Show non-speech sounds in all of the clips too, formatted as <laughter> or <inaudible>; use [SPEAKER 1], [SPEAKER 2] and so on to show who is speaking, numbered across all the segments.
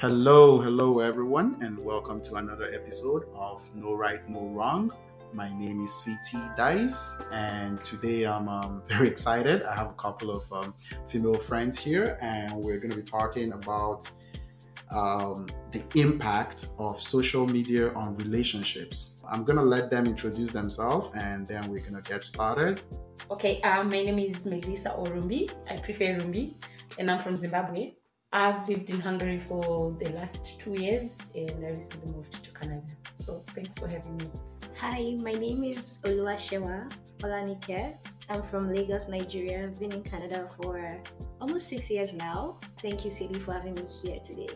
[SPEAKER 1] Hello, hello, everyone, and welcome to another episode of No Right, No Wrong. My name is CT Dice, and today I'm um, <laughs> very excited. I have a couple of um, female friends here, and we're going to be talking about um, the impact of social media on relationships. I'm going to let them introduce themselves, and then we're going to get started.
[SPEAKER 2] Okay, um, my name is Melissa Orumbi. I prefer Rumbi, and I'm from Zimbabwe. I've lived in Hungary for the last two years and I recently moved to Canada. So thanks for having me.
[SPEAKER 3] Hi, my name is Oluwasewa Olanike. I'm from Lagos, Nigeria. I've been in Canada for almost six years now. Thank you, Sadie, for having me here today.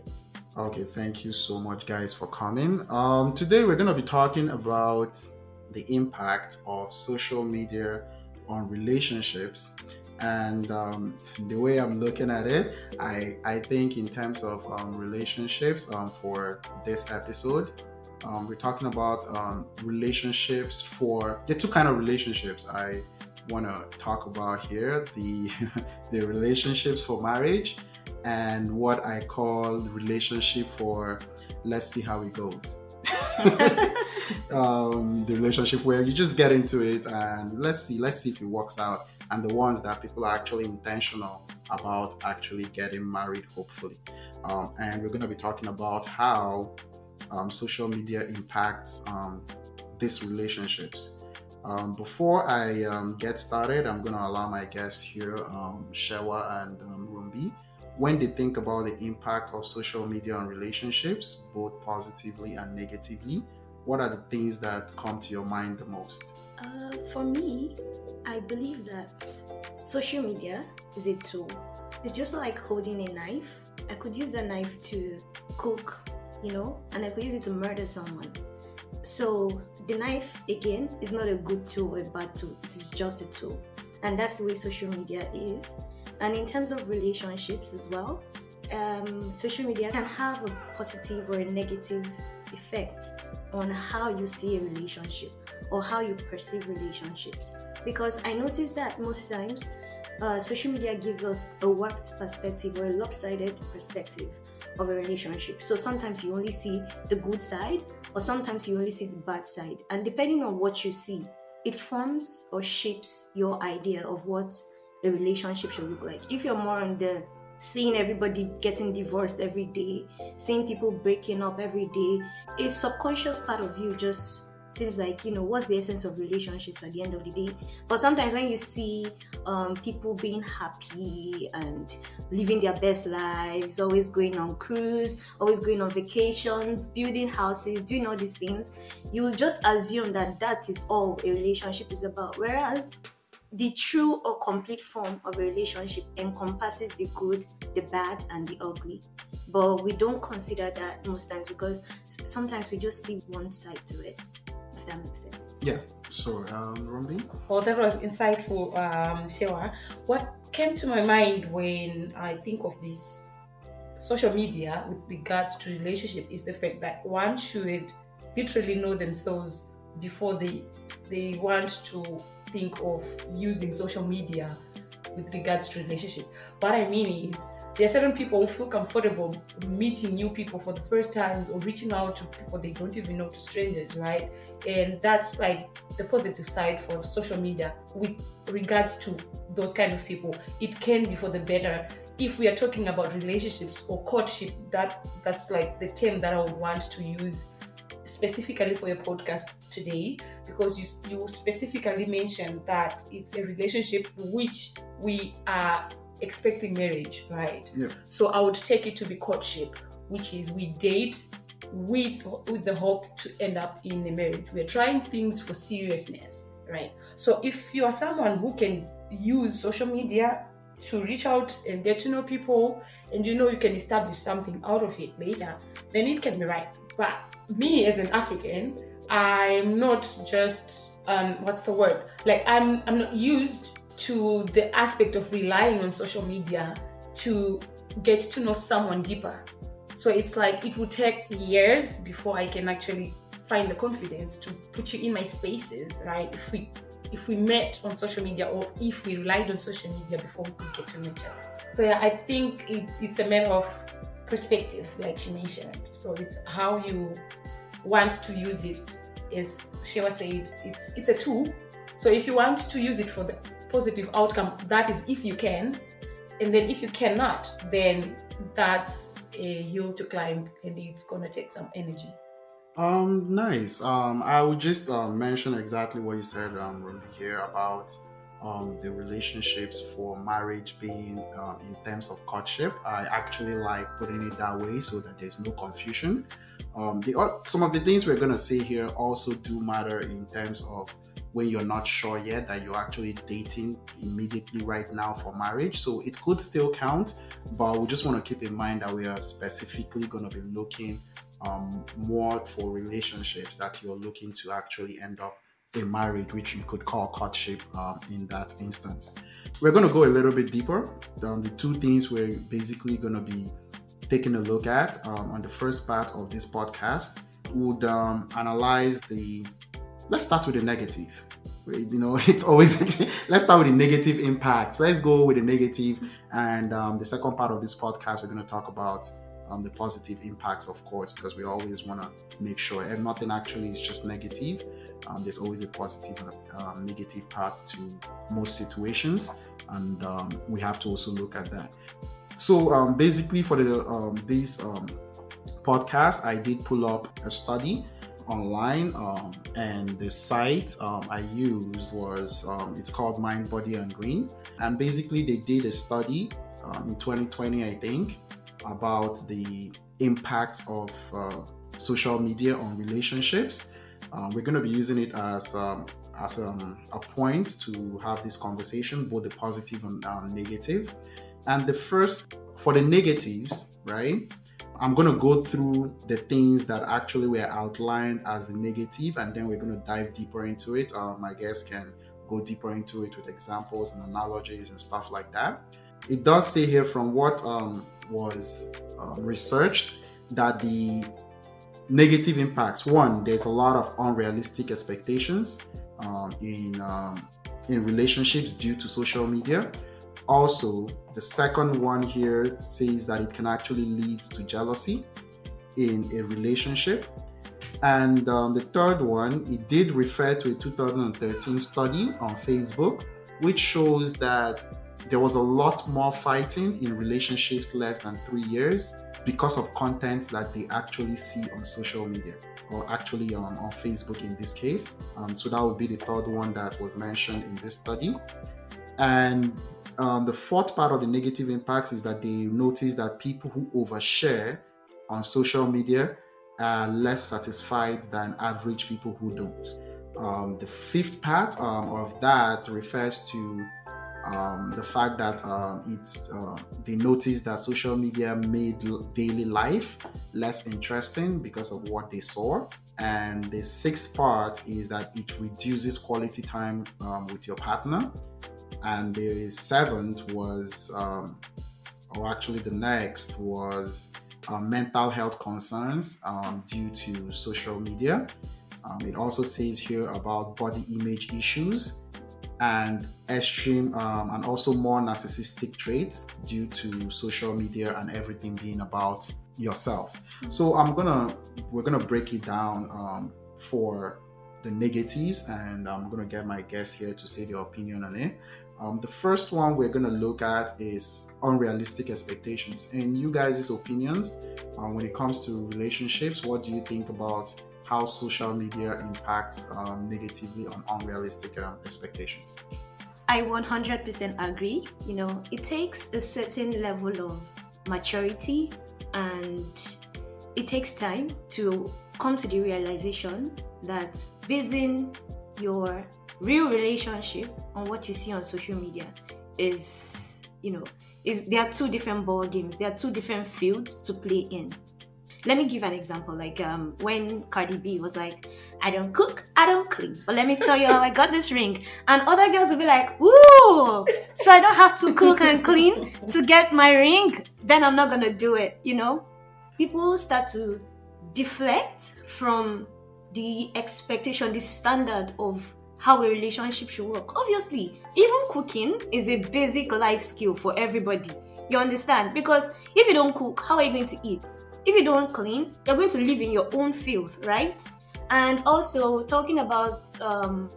[SPEAKER 1] Okay, thank you so much, guys, for coming. Um, today we're going to be talking about the impact of social media on relationships and um, the way i'm looking at it i i think in terms of um, relationships um, for this episode um, we're talking about um, relationships for the two kind of relationships i want to talk about here the <laughs> the relationships for marriage and what i call relationship for let's see how it goes <laughs> <laughs> um, the relationship where you just get into it and let's see let's see if it works out. And the ones that people are actually intentional about actually getting married hopefully. Um, and we're going to be talking about how um, social media impacts um, these relationships. Um, before i um, get started i'm going to allow my guests here shewa and rumbi. When they think about the impact of social media on relationships, both positively and negatively, what are the things that come to your mind the most?
[SPEAKER 3] Uh, for me, I believe that social media is a tool. It's just like holding a knife. I could use that knife to cook, you know, and I could use it to murder someone. So the knife, again, is not a good tool or a bad tool. It is just a tool. And that's the way social media is. And in terms of relationships as well, um, social media can have a positive or a negative effect on how you see a relationship or how you perceive relationships. Because I notice that most times uh, social media gives us a warped perspective or a lopsided perspective of a relationship. So sometimes you only see the good side, or sometimes you only see the bad side. And depending on what you see, it forms or shapes your idea of what a relationship should look like. If you're more on the seeing everybody getting divorced every day, seeing people breaking up every day, a subconscious part of you just seems like you know what's the essence of relationships at the end of the day? But sometimes when you see um, people being happy and living their best lives always going on cruise always going on vacations building houses doing all these things you will just assume that that is all a relationship is about. Whereas the true or complete form of a relationship encompasses the good, the bad, and the ugly. But we don't consider that most times because sometimes we just see one side to it, if that makes sense.
[SPEAKER 1] Yeah. So, um, Rumbi?
[SPEAKER 2] Well, that was insightful, um, Shewa. What came to my mind when I think of this social media with regards to relationship is the fact that one should literally know themselves before they they want to think of using social media with regards to relationship. What I mean is there are certain people who feel comfortable meeting new people for the first times or reaching out to people they don't even know to strangers, right? And that's like the positive side for social media with regards to those kind of people. It can be for the better. If we are talking about relationships or courtship, that that's like the term that I would want to use specifically for your podcast today because you, you specifically mentioned that it's a relationship which we are expecting marriage, right?
[SPEAKER 1] Yeah.
[SPEAKER 2] So I would take it to be courtship, which is we date with with the hope to end up in a marriage. We're trying things for seriousness, right? So if you are someone who can use social media to reach out and get to know people and you know you can establish something out of it later, then it can be right. But me as an African, I'm not just um what's the word? Like I'm I'm not used to the aspect of relying on social media to get to know someone deeper. So it's like it would take years before I can actually find the confidence to put you in my spaces, right? If we if we met on social media or if we relied on social media before we could get to know each other. So yeah, I think it, it's a matter of perspective, like she mentioned. So it's how you want to use it. As Shewa said, it's it's a tool. So if you want to use it for the positive outcome, that is if you can. And then if you cannot, then that's a hill to climb and it's gonna take some energy.
[SPEAKER 1] Um, nice. Um, I would just uh, mention exactly what you said, um, here about um, the relationships for marriage being um, in terms of courtship. I actually like putting it that way so that there's no confusion. Um, the some of the things we're gonna say here also do matter in terms of when you're not sure yet that you're actually dating immediately right now for marriage. So it could still count, but we just want to keep in mind that we are specifically going to be looking um, more for relationships that you're looking to actually end up a marriage, which you could call courtship um, in that instance. We're going to go a little bit deeper. Um, the two things we're basically going to be taking a look at um, on the first part of this podcast would um, analyze the. Let's start with the negative. You know, <laughs> it's always <laughs> let's start with the negative impacts. Let's go with the negative, and um, the second part of this podcast, we're going to talk about um, the positive impacts, of course, because we always want to make sure and nothing actually is just negative. Um, there's always a positive and a um, negative part to most situations, and um, we have to also look at that. So um, basically, for the um, this podcast, I did pull up a study online um, and the site um, i used was um, it's called mind body and green and basically they did a study in 2020 i think about the impact of uh, social media on relationships. Um, we're going to be using it as um, as um, a point to have this conversation, both the positive and um, negative. And the first, for the negatives, right? I'm going to go through the things that actually were outlined as the negative, and then we're going to dive deeper into it. Um, my guests can go deeper into it with examples and analogies and stuff like that. It does say here from what um, was um, researched that the negative impacts one there's a lot of unrealistic expectations um, in um, in relationships due to social media. Also the second one here says that it can actually lead to jealousy in a relationship. And um, the third one it did refer to a 2013 study on facebook which shows that there was a lot more fighting in relationships less than three years because of content that they actually see on social media or actually on, on Facebook in this case. Um, so that would be the third one that was mentioned in this study. And um, the fourth part of the negative impacts is that they notice that people who overshare on social media are less satisfied than average people who don't. Um, the fifth part um, of that refers to um, the fact that um, it uh, they noticed that social media made daily life less interesting because of what they saw. And the sixth part is that it reduces quality time um, with your partner. And the seventh was um, or actually the next was uh, mental health concerns um, due to social media. Um, it also says here about body image issues and extreme um, and also more narcissistic traits due to social media and everything being about yourself. So I'm gonna we're gonna break it down um, for the negatives, and I'm gonna get my guests here to say their opinion on it. Um, the first one we're to look at is unrealistic expectations. And you guys' opinions um, when it comes to relationships, what do you think about how social media impacts um, negatively on unrealistic um, expectations.
[SPEAKER 3] I 100% agree. You know, it takes a certain level of maturity and it takes time to come to the realization that basing your real relationship on what you see on social media is, you know, is there are two different ball games. There are two different fields to play in let me give an example. Like um, when Cardi B was like, I don't cook, I don't clean. But let me tell you how I got this ring. And other girls will be like, "Ooh, so I don't have to cook and clean to get my ring. Then I'm not gonna do it, you know? People start to deflect from the expectation, the standard of how a relationship should work. Obviously, even cooking is a basic life skill for everybody You understand? Because if you don't cook, how are you going to eat? If you don't clean, you're going to live in your own filth, right? And also talking about um,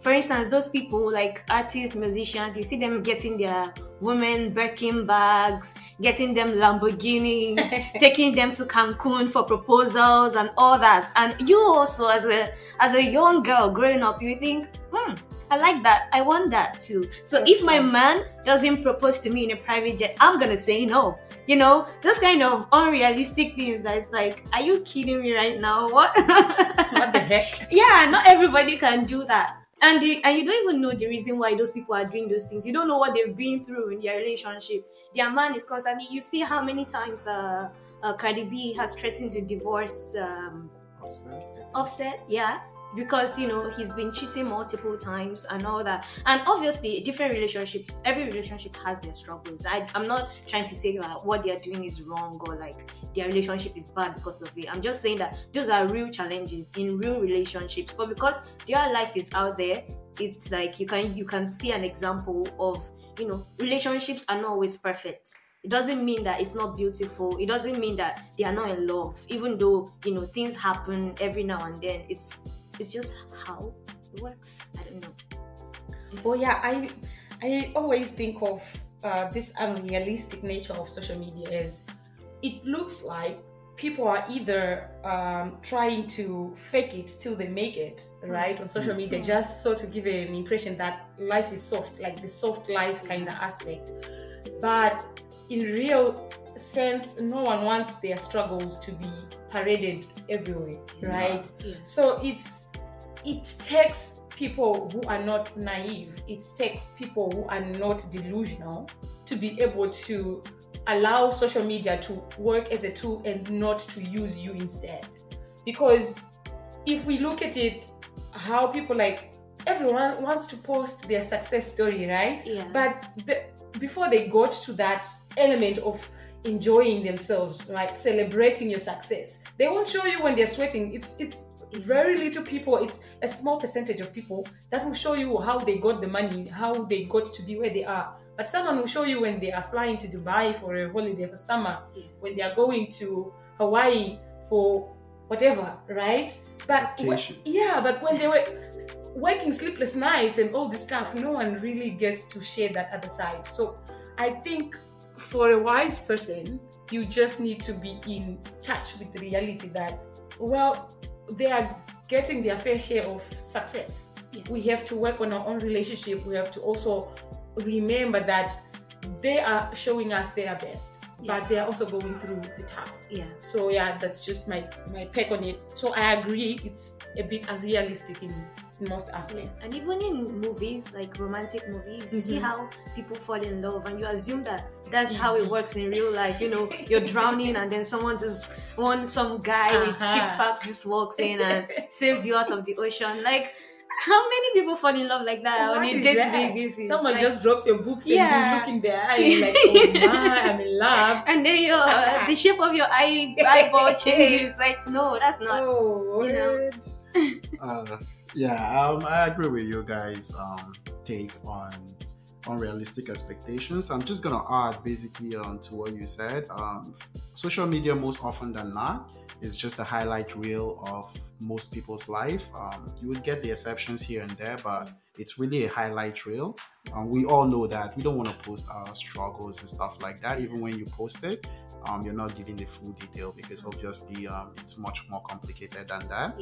[SPEAKER 3] for instance, those people like artists, musicians, you see them getting their women Birkin bags, getting them Lamborghinis, <laughs> taking them to Cancun for proposals and all that. And you also, as a as a young girl growing up, you think, hmm, I like that. I want that too. So if my man doesn't propose to me in a private jet, I'm gonna say no. You know, those kind of unrealistic things that it's like, are you kidding me right now? <laughs> What?
[SPEAKER 2] what the heck?
[SPEAKER 3] Yeah, not everybody can do that and the, and you don't even know the reason why those people are doing those things. You don't know what they've been through in their relationship. Their man is constantly. You see how many times uh, uh, Cardi B has threatened to divorce um, Offset. Offset, yeah because you know he's been cheating multiple times and all that. And obviously different relationships every relationship has their struggles. I, i'm not trying to say that what they're doing is wrong or like their relationship is bad because of it. I'm just saying that those are real challenges in real relationships. But because their life is out there it's like you can you can see an example of you know relationships are not always perfect. It doesn't mean that it's not beautiful. It doesn't mean that they are not in love even though you know things happen every now and then. It's it's just how it works. I don't know.
[SPEAKER 2] Oh yeah, I I always think of uh, this unrealistic nature of social media as it looks like people are either um, trying to fake it till they make it right on social media mm-hmm. just so to give an impression that life is soft like the soft life kind of aspect but in real sense no one wants their struggles to be paraded everywhere right yeah. so it's it takes people who are not naive, it takes people who are not delusional to be able to allow social media to work as a tool and not to use you instead. Because if we look at it, how people like everyone wants to post their success story, right?
[SPEAKER 3] Yeah.
[SPEAKER 2] But the, before they got to that element of enjoying themselves, right, celebrating your success, they won't show you when they're sweating. It's it's very little people it's a small percentage of people that will show you how they got the money how they got to be where they are but someone will show you when they are flying to dubai for a holiday for summer yeah. when they are going to hawaii for whatever right but
[SPEAKER 1] Vacation.
[SPEAKER 2] yeah but when they were working sleepless nights and all this stuff no one really gets to share that other side so i think for a wise person you just need to be in touch with the reality that well they are getting their fair share of success. Yeah. We have to work on our own relationship. We have to also remember that they are showing us their best. Yeah. but they are also going through the tough.
[SPEAKER 3] Yeah.
[SPEAKER 2] So yeah, that's just my my take on it. So I agree, it's a bit unrealistic in most aspects.
[SPEAKER 3] And even in movies, like romantic movies, you mm-hmm. see how people fall in love, and you assume that that's how it works in real life. You know, <laughs> you're drowning, and then someone just one some guy uh-huh. with six packs just walks in and <laughs> saves you out of the ocean. Like how many people fall in love like that what on a day-to-day basis?
[SPEAKER 2] Someone like, just drops your books yeah. and you look in their eyes <laughs> like, oh my, I'm in love. <laughs>
[SPEAKER 3] And then your uh, the shape of your eye eyeball <laughs> changes. Like, no, that's not.
[SPEAKER 2] Oh, you know.
[SPEAKER 1] uh, yeah, um, I agree with you guys' um, take on unrealistic expectations. I'm just gonna add basically on to what you said. Um, social media, most often than not, is just a highlight reel of most people's life. Um, you would get the exceptions here and there, but it's really a highlight reel. Um, we all know that we don't want to post our struggles and stuff like that. Even when you post it, um, you're not giving the full detail because obviously um, it's much more complicated than that.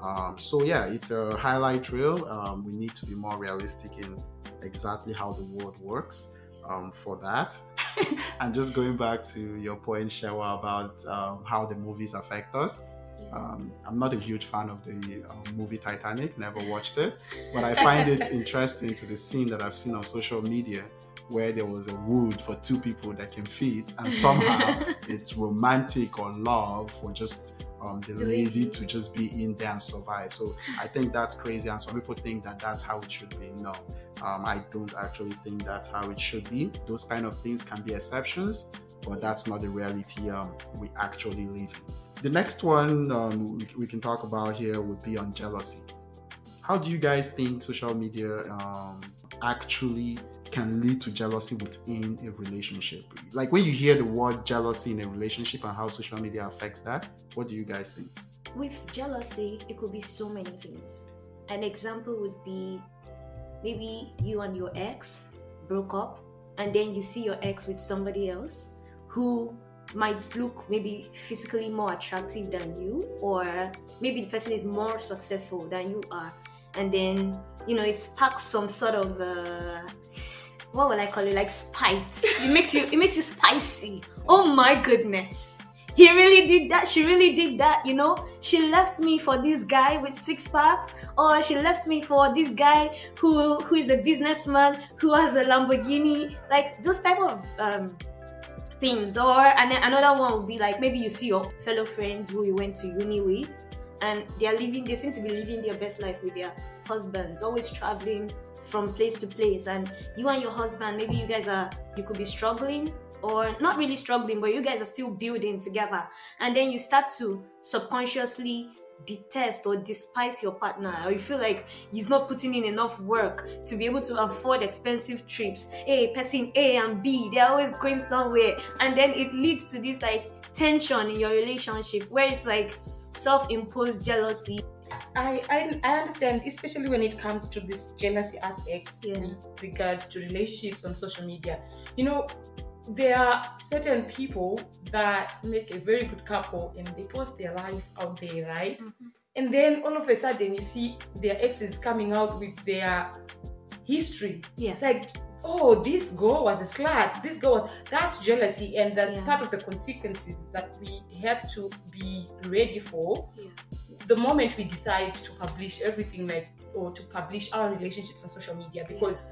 [SPEAKER 1] Um, so yeah, it's a highlight reel. Um, we need to be more realistic in exactly how the world works um, for that. <laughs> and just going back to your point, Shewa, about how the movies affect us. Um, I'm not a huge fan of the uh, movie Titanic, never watched it, but I find it <laughs> interesting to the scene that I've seen on social media where there was a wood for two people that can fit, and somehow <laughs> it's romantic or love for just um, the lady to just be in there and survive. So I think that's crazy, and some people think that that's how it should be. No, um, I don't actually think that's how it should be. Those kind of things can be exceptions, but that's not the reality um, we actually live in. The next one um, we, can talk about here would be on jealousy. How do you guys think social media um, actually can lead to jealousy within a relationship? like when you hear the word jealousy in a relationship and how social media affects that, what do you guys think?
[SPEAKER 3] With jealousy, it could be so many things. An example would be maybe you and your ex broke up, and then you see your ex with somebody else who might look maybe physically more attractive than you, or maybe the person is more successful than you are, and then you know it sparks some sort of uh, what will I call it? Like spite. It makes you it makes you spicy. Oh my goodness. He really did that. She really did that. You know, she left me for this guy with six packs, or she left me for this guy who who is a businessman who has a Lamborghini. Like those type of um, things. Or and then another one would be like maybe you see your fellow friends who you went to uni with, and they are living. They seem to be living their best life with their husbands, always traveling from place to place. And you and your husband, maybe you guys are you could be struggling or not really struggling, but you guys are still building together. And then you start to subconsciously detest or despise your partner or you feel like he's not putting in enough work to be able to afford expensive trips hey person a and b they're always going somewhere and then it leads to this like tension in your relationship where it's like self-imposed jealousy
[SPEAKER 2] I, I I understand, especially when it comes to this jealousy aspect
[SPEAKER 3] Yeah.
[SPEAKER 2] with regards to relationships on social media. You know, there are certain people that make a very good couple and they post their life out there, right?
[SPEAKER 3] Mm-hmm.
[SPEAKER 2] And then all of a sudden you see their exes coming out with their history.
[SPEAKER 3] yeah
[SPEAKER 2] Like, oh, this girl was a slut. This girl was that's jealousy, and that's
[SPEAKER 3] Yeah.
[SPEAKER 2] part of the consequences that we have to be ready for
[SPEAKER 3] Yeah.
[SPEAKER 2] the moment we decide to publish everything like or to publish our relationships on social media because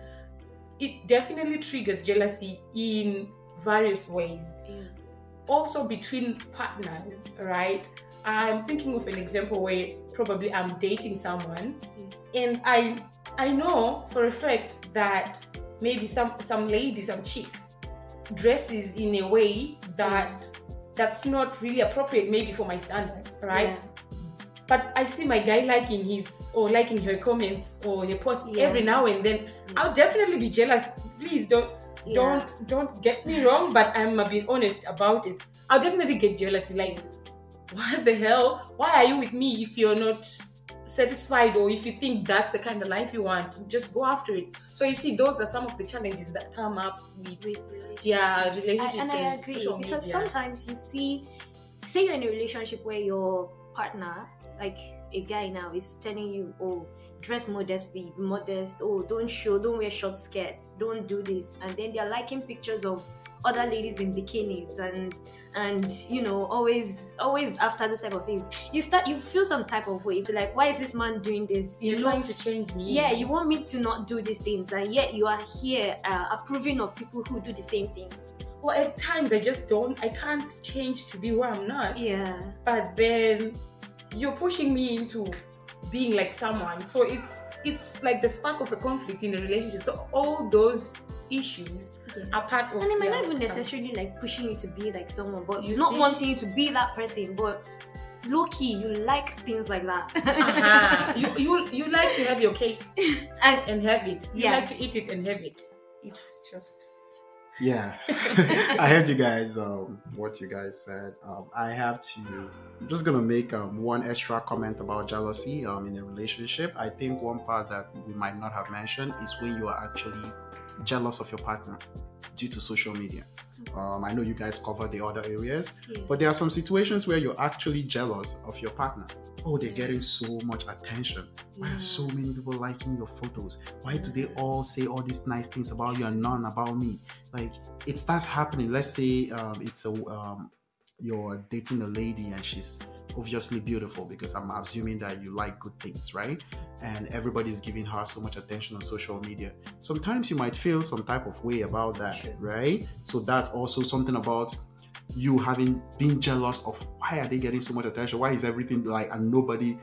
[SPEAKER 2] it definitely triggers jealousy in various ways
[SPEAKER 3] yeah
[SPEAKER 2] also between partners right i'm thinking of an example where probably i'm dating someone mm. and i i know for a fact that maybe some some lady some chick dresses in a way that mm. that's not really appropriate maybe for my standard right
[SPEAKER 3] Yeah.
[SPEAKER 2] but I see my guy liking his or liking her comments or her post
[SPEAKER 3] Yeah.
[SPEAKER 2] every now and then. I'll definitely be jealous. Please don't
[SPEAKER 3] Yeah.
[SPEAKER 2] don't don't get me wrong, but I'm a bit honest about it. I'll definitely get jealousy. Like, what the hell? Why are you with me if you're not satisfied or if you think that's the kind of life you want? Just go after it. So you see, those are some of the challenges that come up with
[SPEAKER 3] with relationships.
[SPEAKER 2] yeah
[SPEAKER 3] I,
[SPEAKER 2] relationships
[SPEAKER 3] and I agree because
[SPEAKER 2] media.
[SPEAKER 3] sometimes you see, say you're in a relationship where your partner, like a guy now, is telling you, "Oh, dress modestly, modest. Oh, don't show, don't wear short skirts, don't do this," and then they're liking pictures of other ladies in bikinis and and you know always always after those type of things you start you feel some type of way to like why is this man doing this
[SPEAKER 2] You're
[SPEAKER 3] you
[SPEAKER 2] trying to change me.
[SPEAKER 3] yeah you want me to not do these things and yet you are here uh, approving of people who do the same things
[SPEAKER 2] Well, at times I just don't. I can't change to be where I'm not.
[SPEAKER 3] yeah
[SPEAKER 2] but then you're pushing me into being like someone so it's it's like the spark of a conflict in a relationship so all those issues
[SPEAKER 3] Yeah.
[SPEAKER 2] are part of
[SPEAKER 3] and it might not even necessarily like pushing you to be like someone but
[SPEAKER 2] You
[SPEAKER 3] not
[SPEAKER 2] see?
[SPEAKER 3] wanting you to be that person but low key you like things like that
[SPEAKER 2] uh-huh. you, <laughs> you you like to have your cake <laughs>
[SPEAKER 3] and
[SPEAKER 2] and have it you
[SPEAKER 3] Yeah.
[SPEAKER 2] like to eat it and have it it's just
[SPEAKER 1] Yeah, <laughs> I heard you guys. Um, what you guys said. Um, I have to. I'm just gonna make um, one extra comment about jealousy um, in a relationship. I think one part that we might not have mentioned is when you are actually jealous of your partner due to social media. Um, I know you guys cover the other areas,
[SPEAKER 3] Yeah.
[SPEAKER 1] but there are some situations where you're actually jealous of your partner. Oh, they're getting so much attention. Why are so many people liking your photos? Why do they all say all these nice things about you and none about me? Like it starts happening. Let's say um, it's a um, you're dating a lady and she's obviously beautiful because I'm assuming that you like good things, right? And everybody's giving her so much attention on social media. Sometimes you might feel some type of way about that,
[SPEAKER 3] Sure.
[SPEAKER 1] right? So that's also something about you having been jealous of why are they getting so much attention? Why is everything like and nobody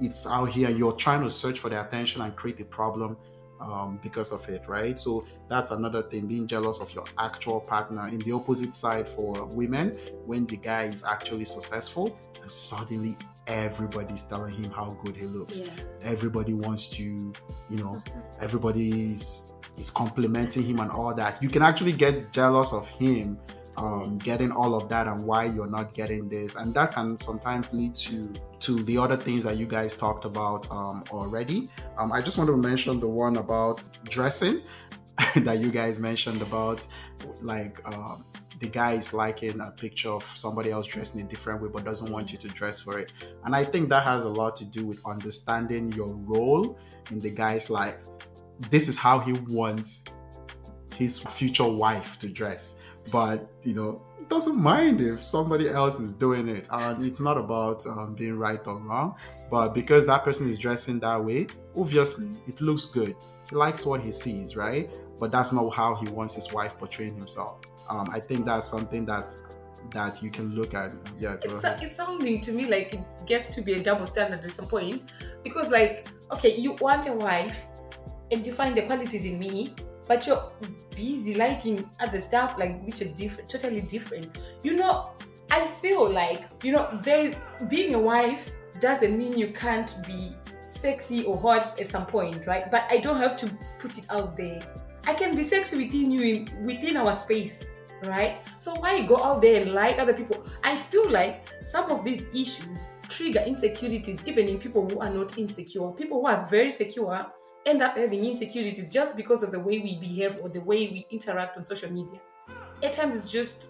[SPEAKER 1] it's out here you're trying to search for their attention and create a problem um, because of it right? So that's another thing being jealous of your actual partner. In the opposite side for women when the guy is actually successful suddenly everybody's telling him how good he looks.
[SPEAKER 3] Yeah.
[SPEAKER 1] Everybody wants to you know everybody's is complimenting him and all that. You can actually get jealous of him um, getting all of that and why you're not getting this, and that can sometimes lead to to the other things that you guys talked about um, already. Um, I just want to mention the one about dressing <laughs> that you guys mentioned about, like. Um, the guy is liking a picture of somebody else dressed in a different way but doesn't want you to dress for it. And I think that has a lot to do with understanding your role in the guy's life. This is how he wants his future wife to dress but you know doesn't mind if somebody else is doing it. And it's not about um, being right or wrong. But because that person is dressing that way obviously it looks good. He likes what he sees right? But that's not how he wants his wife portraying himself. Um, i think that's something that's that you can look at. Yeah
[SPEAKER 2] it's, a, it's sounding to me like it gets to be a double standard at some point. Because like okay you want a wife and you find the qualities in me but you're busy liking other stuff like which are different totally different. You know i feel like you know they being a wife doesn't mean you can't be sexy or hot at some point right? But i don't have to put it out there. I can be sexy within you in, within our space right? So why go out there and like other people? I feel like some of these issues trigger insecurities even in people who are not insecure. People who are very secure end up having insecurities just because of the way we behave or the way we interact on social media. At times, it's just.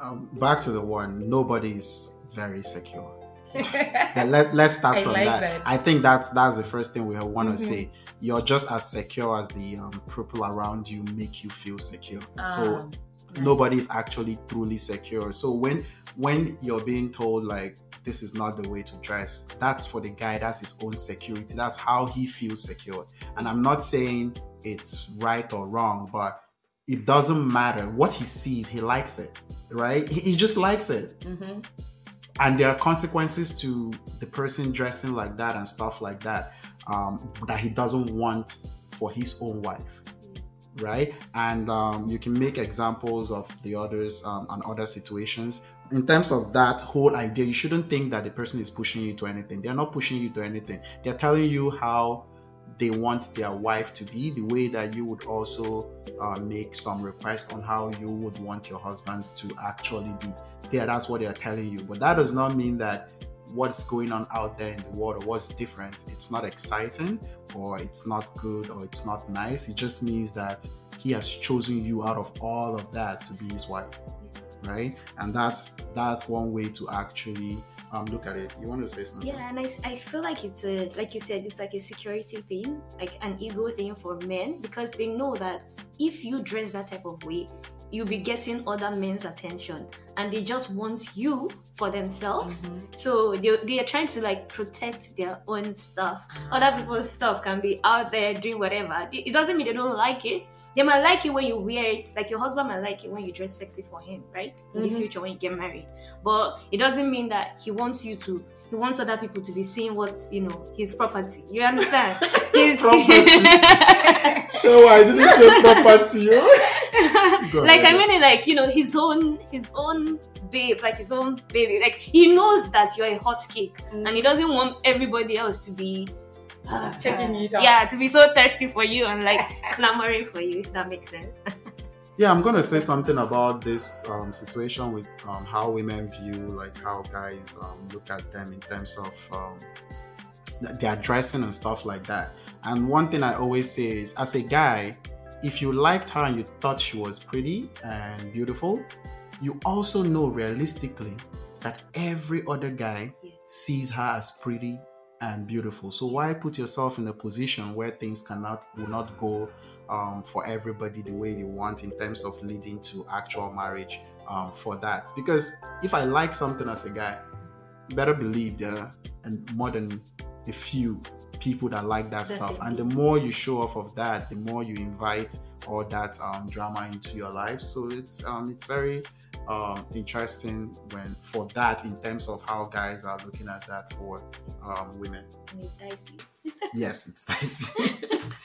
[SPEAKER 1] Um, back to the one, nobody's very secure. <laughs> let, us start from like that. that. I think that's that's the first thing we want to mm-hmm. say. You're just as secure as the um, people around you make you feel secure. Um, so nice. nobody's actually truly secure. So when when you're being told like this is not the way to dress. That's for the guy, that's his own security. That's how he feels secure. And I'm not saying it's right or wrong, but it doesn't matter what he sees, he likes it, right? He, he just likes it. Mm-hmm. And there are consequences to the person dressing like that and stuff like that um, that he doesn't want for his own wife right? And um, you can make examples of the others um, and other situations in terms of that whole idea, you shouldn't think that the person is pushing you to anything. They're not pushing you to anything. They're telling you how they want their wife to be, the way that you would also uh, make some requests on how you would want your husband to actually be. Yeah, that's what they're telling you. But that does not mean that what's going on out there in the world or what's different, it's not exciting or it's not good or it's not nice. It just means that he has chosen you out of all of that to be his wife right? And that's that's one way to actually um, look at it. You want to say something?
[SPEAKER 3] Yeah, and I, I feel like it's a like you said, it's like a security thing, like an ego thing for men because they know that if you dress that type of way, you'll be getting other men's attention and they just want you for themselves mm-hmm. so they, they are trying to like protect their own stuff mm-hmm. other people's stuff can be out there doing whatever it doesn't mean they don't like it they might like it when you wear it, like your husband might like it when you dress sexy for him, right? In mm-hmm. the future when you get married. But it doesn't mean that he wants you to he wants other people to be seeing what's you know his property. You understand? <laughs> his
[SPEAKER 1] property. <laughs> so I didn't say property. <laughs>
[SPEAKER 3] like I mean like, you know, his own his own babe, like his own baby. Like he knows that you're a hot cake mm. and he doesn't want everybody else to be
[SPEAKER 2] uh, <laughs> checking you out.
[SPEAKER 3] Yeah, to be so thirsty for you and like <laughs> clamoring for you, if that makes sense. <laughs>
[SPEAKER 1] yeah, I'm gonna say something about this um, situation with um, how women view like how guys um, look at them in terms of um, their dressing and stuff like that. And one thing I always say is, as a guy, if you liked her and you thought she was pretty and beautiful, you also know realistically that every other guy yes. sees her as pretty and beautiful. So why put yourself in a position where things cannot will not go um, for everybody the way they want in terms of leading to actual marriage um, for that? Because if I like something as a guy, better believe there are and more than a few people that like that That's stuff. It. And the more you show off of that, the more you invite all that um, drama into your life. So it's um, it's very um, interesting when for that in terms of how guys are looking at that for um, women.
[SPEAKER 3] it's dicey. <laughs>
[SPEAKER 1] yes, it's dicey.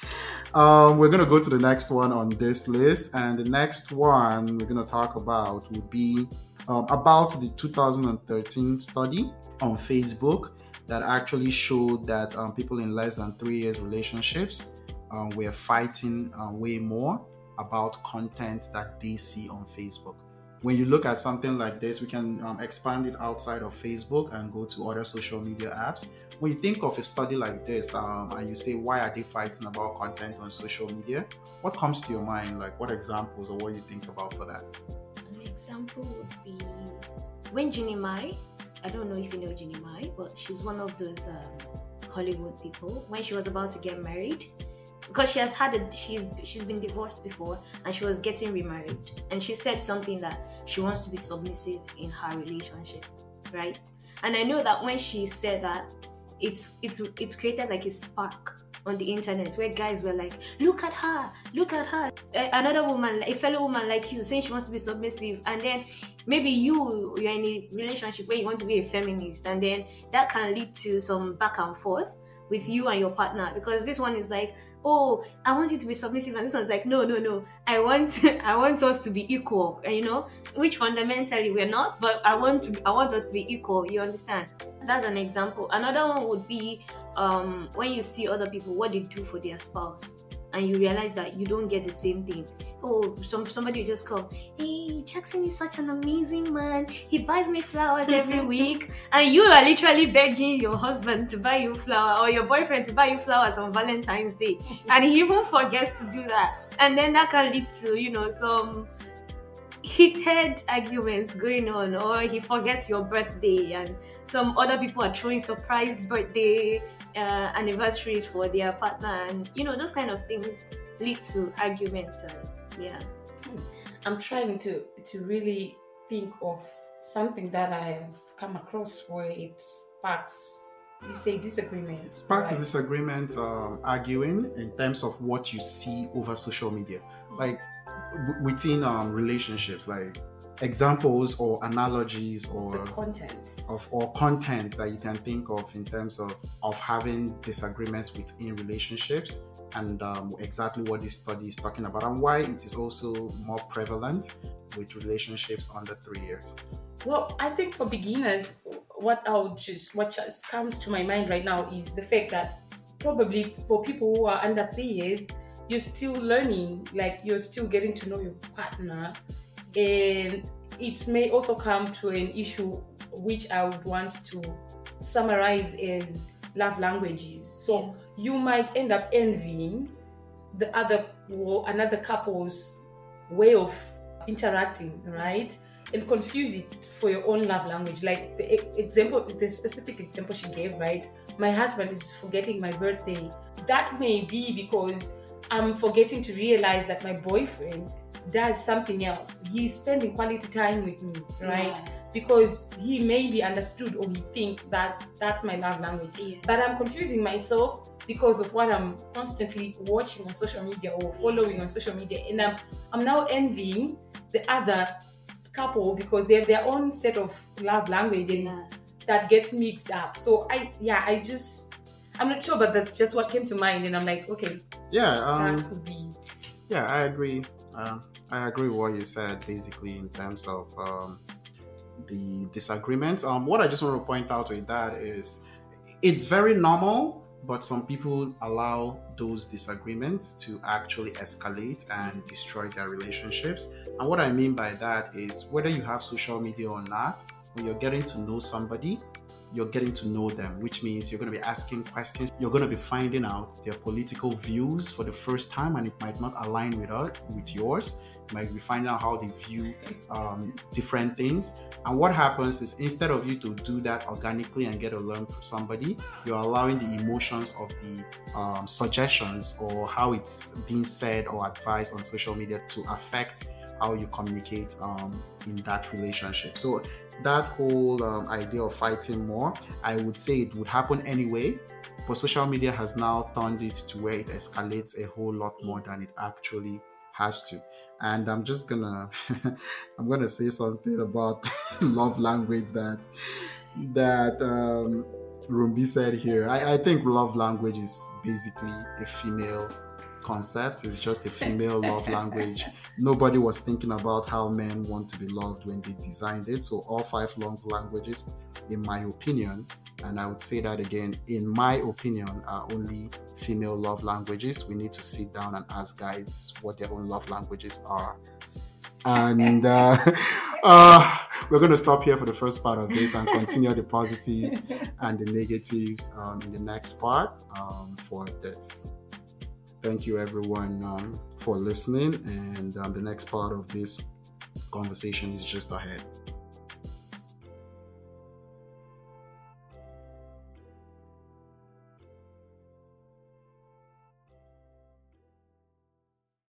[SPEAKER 1] <laughs> um, we're gonna go to the next one on this list, and the next one we're gonna talk about will be um, about the 2013 study on Facebook that actually showed that um, people in less than three years relationships um, we're fighting uh, way more about content that they see on Facebook. When you look at something like this, we can um, expand it outside of Facebook and go to other social media apps. When you think of a study like this um, and you say, why are they fighting about content on social media? What comes to your mind? Like, what examples or what you think about for that?
[SPEAKER 3] An example would be when Jeannie Mai, I don't know if you know Jeannie Mai, but she's one of those um, Hollywood people. When she was about to get married, because she has had a she's she's been divorced before and she was getting remarried. And she said something that she wants to be submissive in her relationship right? And i know that when she said that it's it's it's created like a spark on the internet where guys were like look at her look at her. Another woman a fellow woman like you saying she wants to be submissive and then maybe you you're in a relationship where you want to be a feminist and then that can lead to some back and forth with you and your partner because this one is like oh i want you to be submissive. And this one's like no no no. I want <laughs> i want us to be equal you know? Which fundamentally we're not but i want to i want us to be equal you understand? That's an example. Another one would be um, when you see other people what they do for their spouse and you realize that you don't get the same thing. Oh, some somebody just come, hey, Jackson is such an amazing man. He buys me flowers every <laughs> week, and you are literally begging your husband to buy you flower or your boyfriend to buy you flowers on Valentine's Day, <laughs> and he even forgets to do that, and then that can lead to you know some heated arguments going on or he forgets your birthday and some other people are throwing surprise birthday uh, anniversaries for their partner and you know those kind of things lead to arguments and yeah
[SPEAKER 2] i'm trying to to really think of something that i've come across where it sparks you say disagreement
[SPEAKER 1] sparks right? disagreement um, arguing in terms of what you see over social media. Like w- within um, relationships like examples or analogies or
[SPEAKER 2] the content.
[SPEAKER 1] of or content that you can think of in terms of of having disagreements within relationships and um, exactly what this study is talking about and why it is also more prevalent with relationships under three years.
[SPEAKER 2] Well i think for beginners what i'll just what just comes to my mind right now is the fact that probably for people who are under three years you're still learning like you're still getting to know your partner. And it may also come to an issue which I would want to summarize as love languages. So you might end up envying the other or another couple's way of interacting, right? And confuse it for your own love language. Like the example, the specific example she gave, right? My husband is forgetting my birthday. That may be because I'm forgetting to realize that my boyfriend does something else. He's spending quality time with me, right? Yeah. Because he may be understood or he thinks that that's my love language. Yeah. But I'm confusing myself because of what I'm constantly watching on social media or following on social media. And I'm, I'm now envying the other couple because they have their own set of love language and yeah. that gets mixed up. So I, yeah, I just, I'm not sure, but that's just what came to mind. And I'm like, okay,
[SPEAKER 1] yeah, um,
[SPEAKER 2] that could be.
[SPEAKER 1] Yeah, I agree. Um, I agree with what you said, basically, in terms of um, the disagreements. Um, what I just want to point out with that is it's very normal, but some people allow those disagreements to actually escalate and destroy their relationships. And what I mean by that is whether you have social media or not, when you're getting to know somebody, you're getting to know them, which means you're going to be asking questions. You're going to be finding out their political views for the first time, and it might not align with us, with yours. You might be finding out how they view um, different things. And what happens is instead of you to do that organically and get to learn from somebody, you're allowing the emotions of the um, suggestions or how it's being said or advised on social media to affect how you communicate um, in that relationship. So that whole um, idea of fighting more, I would say it would happen anyway. But social media has now turned it to where it escalates a whole lot more than it actually has to. And I'm just gonna, <laughs> I'm gonna say something about <laughs> love language that that um, Rumbi said here. I, I think love language is basically a female concept. It's just a female <laughs> love language. Nobody was thinking about how men want to be loved when they designed it. So all five love languages, in my opinion, and I would say that again, in my opinion, are only female love languages. We need to sit down and ask guys what their own love languages are. And uh, <laughs> uh, we're going to stop here for the first part of this and continue the positives <laughs> and the negatives um, in the next part um, for this. Thank you, everyone, um, for listening. And um, the next part of this conversation is just ahead.